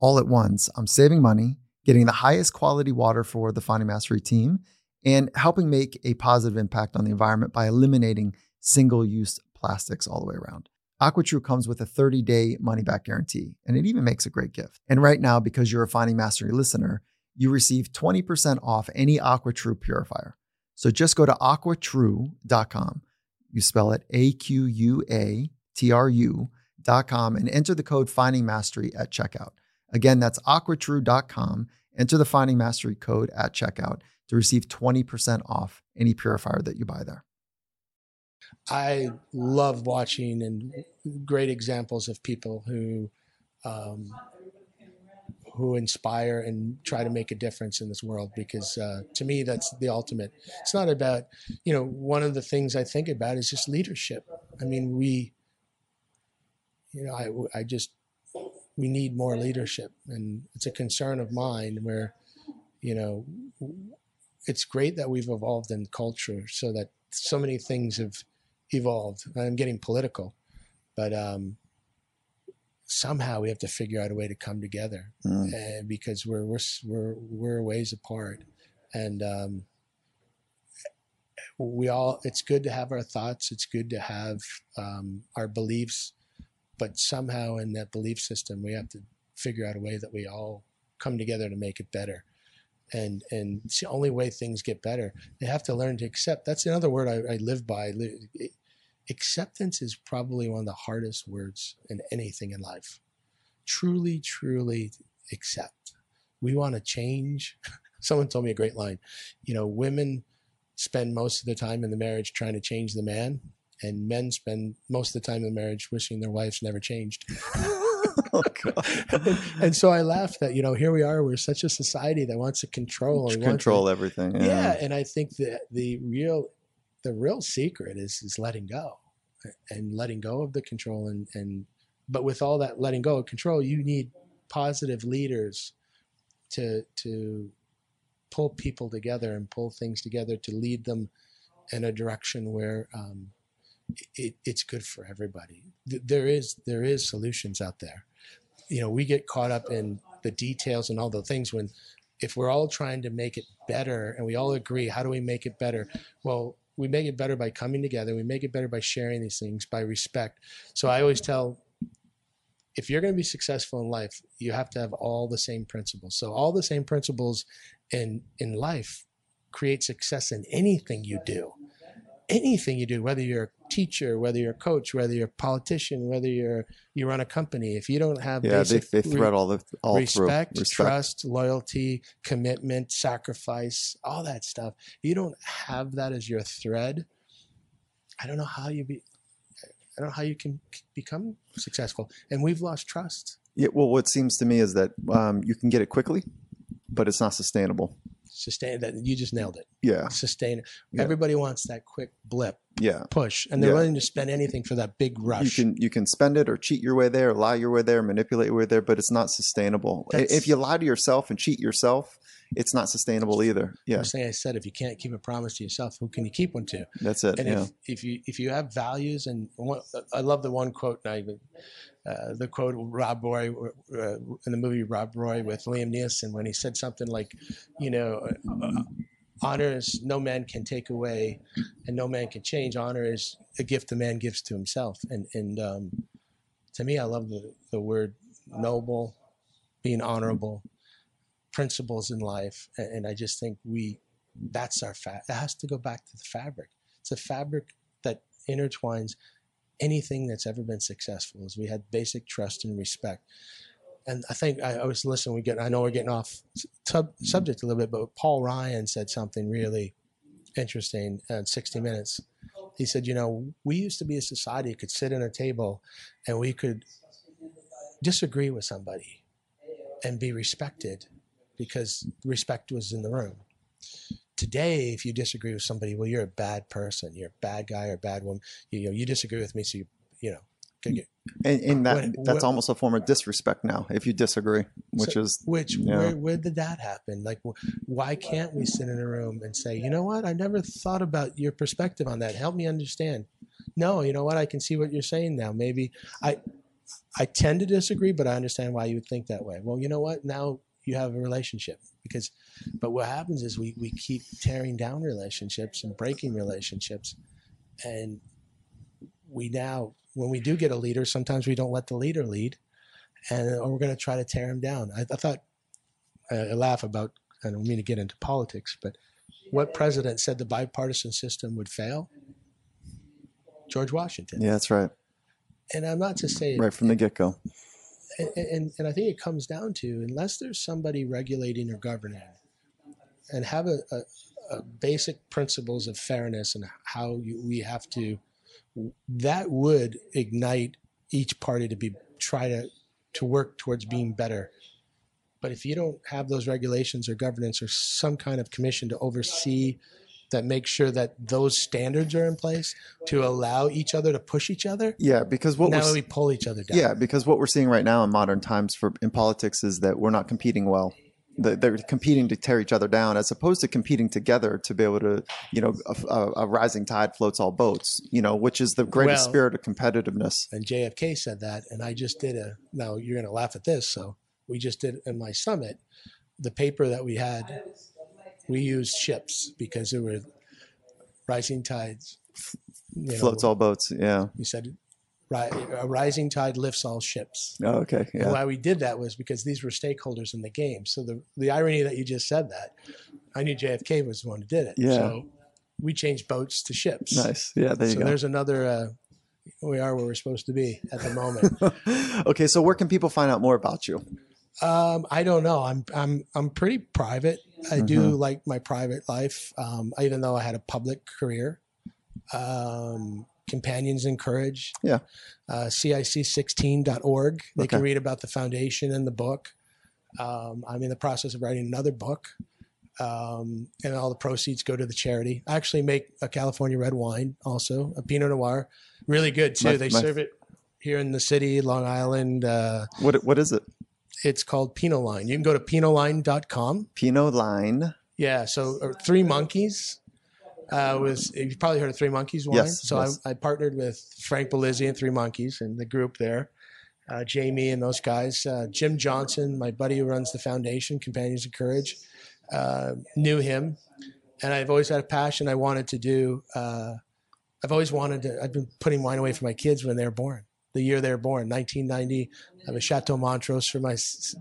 all at once. I'm saving money, getting the highest quality water for the Finding Mastery team, and helping make a positive impact on the environment by eliminating single use plastics all the way around. AquaTrue comes with a 30 day money back guarantee, and it even makes a great gift. And right now, because you're a Finding Mastery listener, you receive 20% off any AquaTrue purifier. So just go to aquatrue.com. You spell it A Q U A T R U.com and enter the code Finding Mastery at checkout. Again, that's aquatrue.com. Enter the Finding Mastery code at checkout to receive 20% off any purifier that you buy there. I love watching and great examples of people who um, who inspire and try to make a difference in this world because uh, to me that's the ultimate it's not about you know one of the things i think about is just leadership i mean we you know i, I just we need more leadership, and it's a concern of mine. Where, you know, it's great that we've evolved in culture, so that so many things have evolved. I'm getting political, but um, somehow we have to figure out a way to come together, mm. uh, because we're we're we're we're ways apart, and um, we all. It's good to have our thoughts. It's good to have um, our beliefs but somehow in that belief system, we have to figure out a way that we all come together to make it better. And and it's the only way things get better. They have to learn to accept. That's another word I, I live by. Acceptance is probably one of the hardest words in anything in life. Truly, truly accept. We want to change. Someone told me a great line. You know, women spend most of the time in the marriage trying to change the man and men spend most of the time in marriage wishing their wives never changed. oh, and, and, so I laughed that you know here we are we're such a society that wants to control control to, everything. Yeah. yeah, and I think that the real the real secret is is letting go and letting go of the control and and but with all that letting go of control you need positive leaders to to pull people together and pull things together to lead them in a direction where um, it, it's good for everybody. There is there is solutions out there. You know, we get caught up in the details and all the things when if we're all trying to make it better and we all agree how do we make it better? Well we make it better by coming together. We make it better by sharing these things by respect. So i always tell if you're going to be successful in life you have to have all the same principles. So all the same principles in in life create success in anything you do anything you do, whether you're a teacher, whether you're a coach, whether you're a politician, whether you're you run a company, if you don't have yeah, they, they thread all the all respect, respect, trust, loyalty, commitment, sacrifice, all that stuff. You don't have that as your thread. I don't know how you be. I don't know how you can become successful. And we've lost trust. Yeah. Well, what seems to me is that um, you can get it quickly, but it's not sustainable sustain that you just nailed it yeah. sustain yeah. everybody wants that quick blip yeah. push and they're yeah. willing to spend anything for that big rush. you can you can spend it or cheat your way there lie your way there manipulate your way there but it's not sustainable. That's, if you lie to yourself and cheat yourself it's not sustainable either. Yeah. Saying i said if you can't keep a promise to yourself who can you keep one to? That's it and yeah. if, if you if you have values and one, i love the one quote and i uh, the quote Rob Roy uh, in the movie Rob Roy with Liam Neeson when he said something like, you know, uh, honor is no man can take away, and no man can change. Honor is a gift a man gives to himself, and and um, to me, I love the the word noble, being honorable, principles in life, and, and I just think we that's our fa- it has to go back to the fabric. It's a fabric that intertwines anything that's ever been successful is we had basic trust and respect. And I think I, I was listening. We get. I know we're getting off sub, subject a little bit, but Paul Ryan said something really interesting at 60 Minutes. He said, "You know, we used to be a society could sit at a table, and we could disagree with somebody, and be respected, because respect was in the room." today, if you disagree with somebody, well, you're a bad person. You're a bad guy or a bad woman. You, you know, you disagree with me, so you, you know. Get, and, and, that when, that's when, almost a form of disrespect now if you disagree, which so, is which where, where did that happen? Like, why can't we sit in a room and say, you know what, I never thought about your perspective on that. Help me understand. No, you know what, I can see what you're saying now. Maybe I I tend to disagree, but I understand why you would think that way. Well, you know what? Now you have a relationship because but what happens is we, we keep tearing down relationships and breaking relationships and we now when we do get a leader sometimes we don't let the leader lead and or we're going to try to tear him down. I, I thought I, laugh about i don't mean to get into politics but what president said the bipartisan system would fail? George washington. Yeah that's right. And i'm not to say right from the get-go. And, and, and I think it comes down to unless there's somebody regulating or governing and have a, a, a basic principles of fairness and how you, we have to, that would ignite each party to be try to to work towards being better. But if you don't have those regulations or governance or some kind of commission to oversee that makes sure that those standards are in place to allow each other to push each other. Yeah, because what now we pull each other down. Yeah, because what we're seeing right now in modern times for in politics is that we're not competing well. They're competing to tear each other down, as opposed to competing together to be able to, you know, a, a rising tide floats all boats. You know, which is the greatest well, spirit of competitiveness. And JFK said that, and I just did a. Now you're going to laugh at this, so we just did in my summit, the paper that we had we used ships because there were rising tides. You Floats know, all boats. Yeah. We said a rising tide lifts all ships. Oh, okay. Yeah. Why we did that was because these were stakeholders in the game. So the the irony that you just said that, I knew JFK was the one who did it. Yeah. So we changed boats to ships. Nice. Yeah. There you so go. there's another. Uh, we are where we're supposed to be at the moment. okay, so where can people find out more about you? Um, I don't know. I'm I'm I'm pretty private. I mm-hmm. do like my private life, um, even though I had a public career. Um, Companions in Courage. Yeah. Uh, CIC16.org. They okay. can read about the foundation and the book. Um, I'm in the process of writing another book. Um, and all the proceeds go to the charity. I actually make a California red wine, also a Pinot Noir, really good too. My, they my, serve it here in the city, Long Island. Uh, what what is it? It's called Pinot Line. You can go to pinotline.com. Pinot Line. Yeah. So Three Monkeys uh, was, you've probably heard of Three Monkeys wine. Yes. So yes. I, I, partnered with Frank Belizzi and Three Monkeys and the group there. uh, Jamie and those guys. Uh, Jim Johnson, my buddy who runs the foundation, Companions of Courage, uh, knew him. And I've always had a passion I wanted to do. Uh, I've always wanted to, I've been putting wine away for my kids when they were born. The year they were born, 1990. I have a Chateau Montrose for my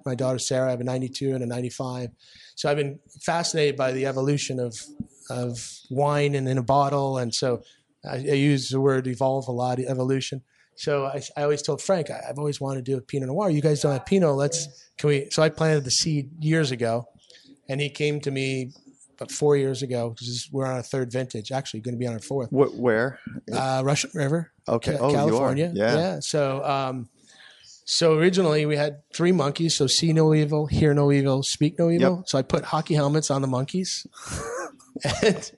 my daughter Sarah. I have a 92 and a 95. So I've been fascinated by the evolution of of wine and in a bottle. And so I, I use the word evolve a lot, evolution. So I, I always told Frank, I, have always wanted to do a Pinot Noir. You guys don't have Pinot. Let's, can we? So I planted the seed years ago. And he came to me about four years ago because we're on a third vintage. Actually, going to be on our fourth. What, where? Uh, Russian River. Okay. oh, California. Yeah. Yeah. So, um, so originally we had three monkeys. So see no evil, hear no evil, speak no evil. Yep. So I put hockey helmets on the monkeys, and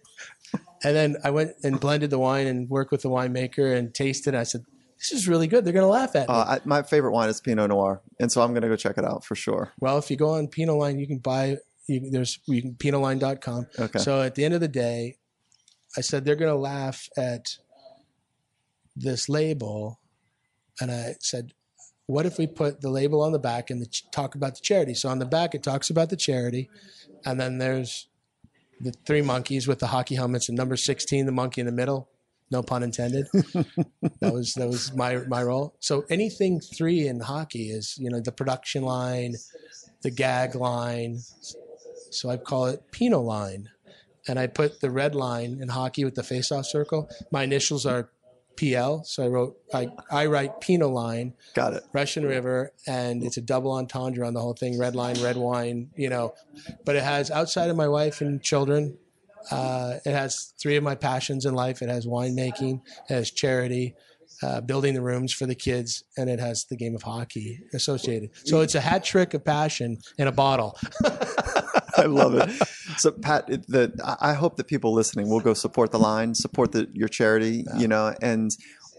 and then I went and blended the wine and worked with the winemaker and tasted. I said, "This is really good. They're going to laugh at me." Uh, I, my favorite wine is Pinot Noir, and so I'm going to go check it out for sure. Well, if you go on Pinot Line, you can buy. You, there's you can pinotline.com. Okay. So at the end of the day, I said they're going to laugh at this label, and I said, "What if we put the label on the back and the, talk about the charity?" So on the back it talks about the charity, and then there's the three monkeys with the hockey helmets, and number sixteen, the monkey in the middle. No pun intended. that was that was my my role. So anything three in hockey is you know the production line, the gag line. So I call it Pinot line, and I put the red line in hockey with the face-off circle. My initials are PL. So I wrote, I, I write Pinot line. Got it. Russian River, and it's a double entendre on the whole thing. Red line, red wine, you know. But it has outside of my wife and children. Uh, it has three of my passions in life. It has winemaking, it has charity, uh, building the rooms for the kids, and it has the game of hockey associated. So it's a hat trick of passion in a bottle. I love it. So, Pat, the I hope that people listening will go support the line, support the, your charity, yeah. you know, and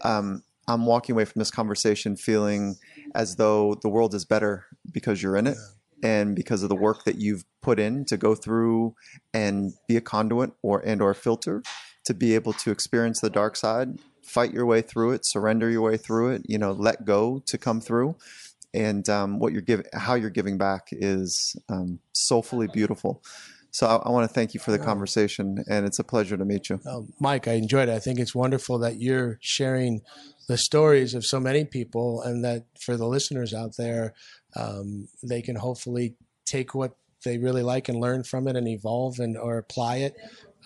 um, I'm walking away from this conversation feeling as though the world is better because you're in it. Yeah. And because of the work that you've put in to go through and be a conduit or and or filter to be able to experience the dark side, fight your way through it, surrender your way through it, you know, let go to come through and um, what you're giving, how you're giving back is um, soulfully beautiful. So I, I want to thank you for the conversation, and it's a pleasure to meet you, uh, Mike. I enjoyed it. I think it's wonderful that you're sharing the stories of so many people, and that for the listeners out there, um, they can hopefully take what they really like and learn from it, and evolve and or apply it.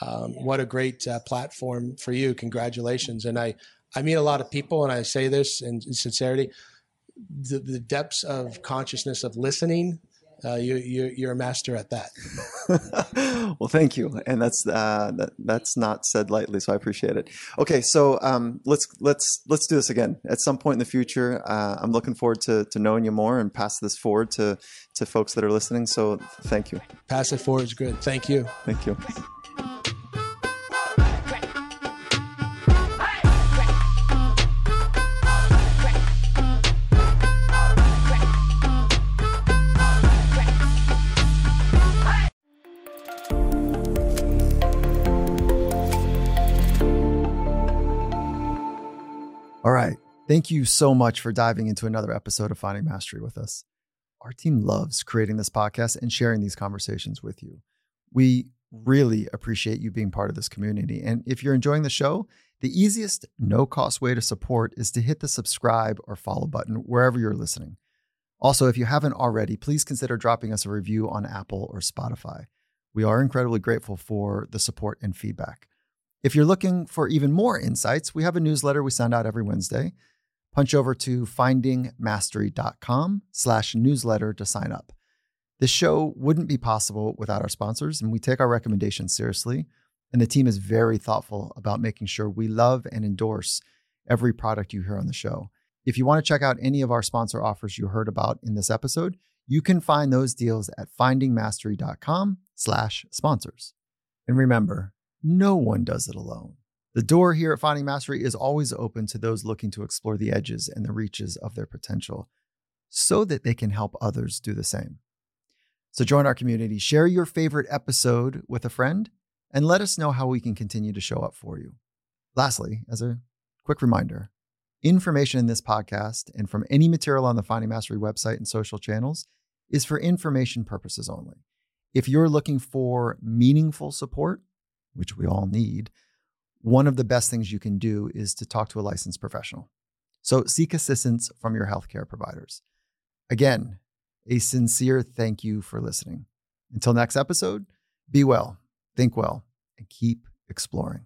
Um, what a great uh, platform for you! Congratulations! And I I meet a lot of people, and I say this in, in sincerity the, the depths of consciousness of listening uh, you, you, are a master at that. well, thank you, and that's uh, that, that's not said lightly, so I appreciate it. Okay, so um, let's let's let's do this again at some point in the future. Uh, I'm looking forward to, to knowing you more and pass this forward to to folks that are listening. So, thank you. Pass it forward is good. Thank you. Thank you. All right. Thank you so much for diving into another episode of Finding Mastery with us. Our team loves creating this podcast and sharing these conversations with you. We really appreciate you being part of this community. And if you're enjoying the show, the easiest, no cost way to support is to hit the subscribe or follow button wherever you're listening. Also, if you haven't already, please consider dropping us a review on Apple or Spotify. We are incredibly grateful for the support and feedback. If you're looking for even more insights, we have a newsletter we send out every Wednesday. Punch over to findingmastery.com slash newsletter to sign up. This show wouldn't be possible without our sponsors, and we take our recommendations seriously. And the team is very thoughtful about making sure we love and endorse every product you hear on the show. If you want to check out any of our sponsor offers you heard about in this episode, you can find those deals at findingmastery.com slash sponsors. And remember, no one does it alone. The door here at Finding Mastery is always open to those looking to explore the edges and the reaches of their potential so that they can help others do the same. So join our community, share your favorite episode with a friend, and let us know how we can continue to show up for you. Lastly, as a quick reminder, Information in this podcast and from any material on the Finding Mastery website and social channels is for information purposes only. If you're looking for meaningful support, which we all need, one of the best things you can do is to talk to a licensed professional. So seek assistance from your healthcare providers. Again, a sincere thank you for listening. Until next episode, be well, think well, and keep exploring.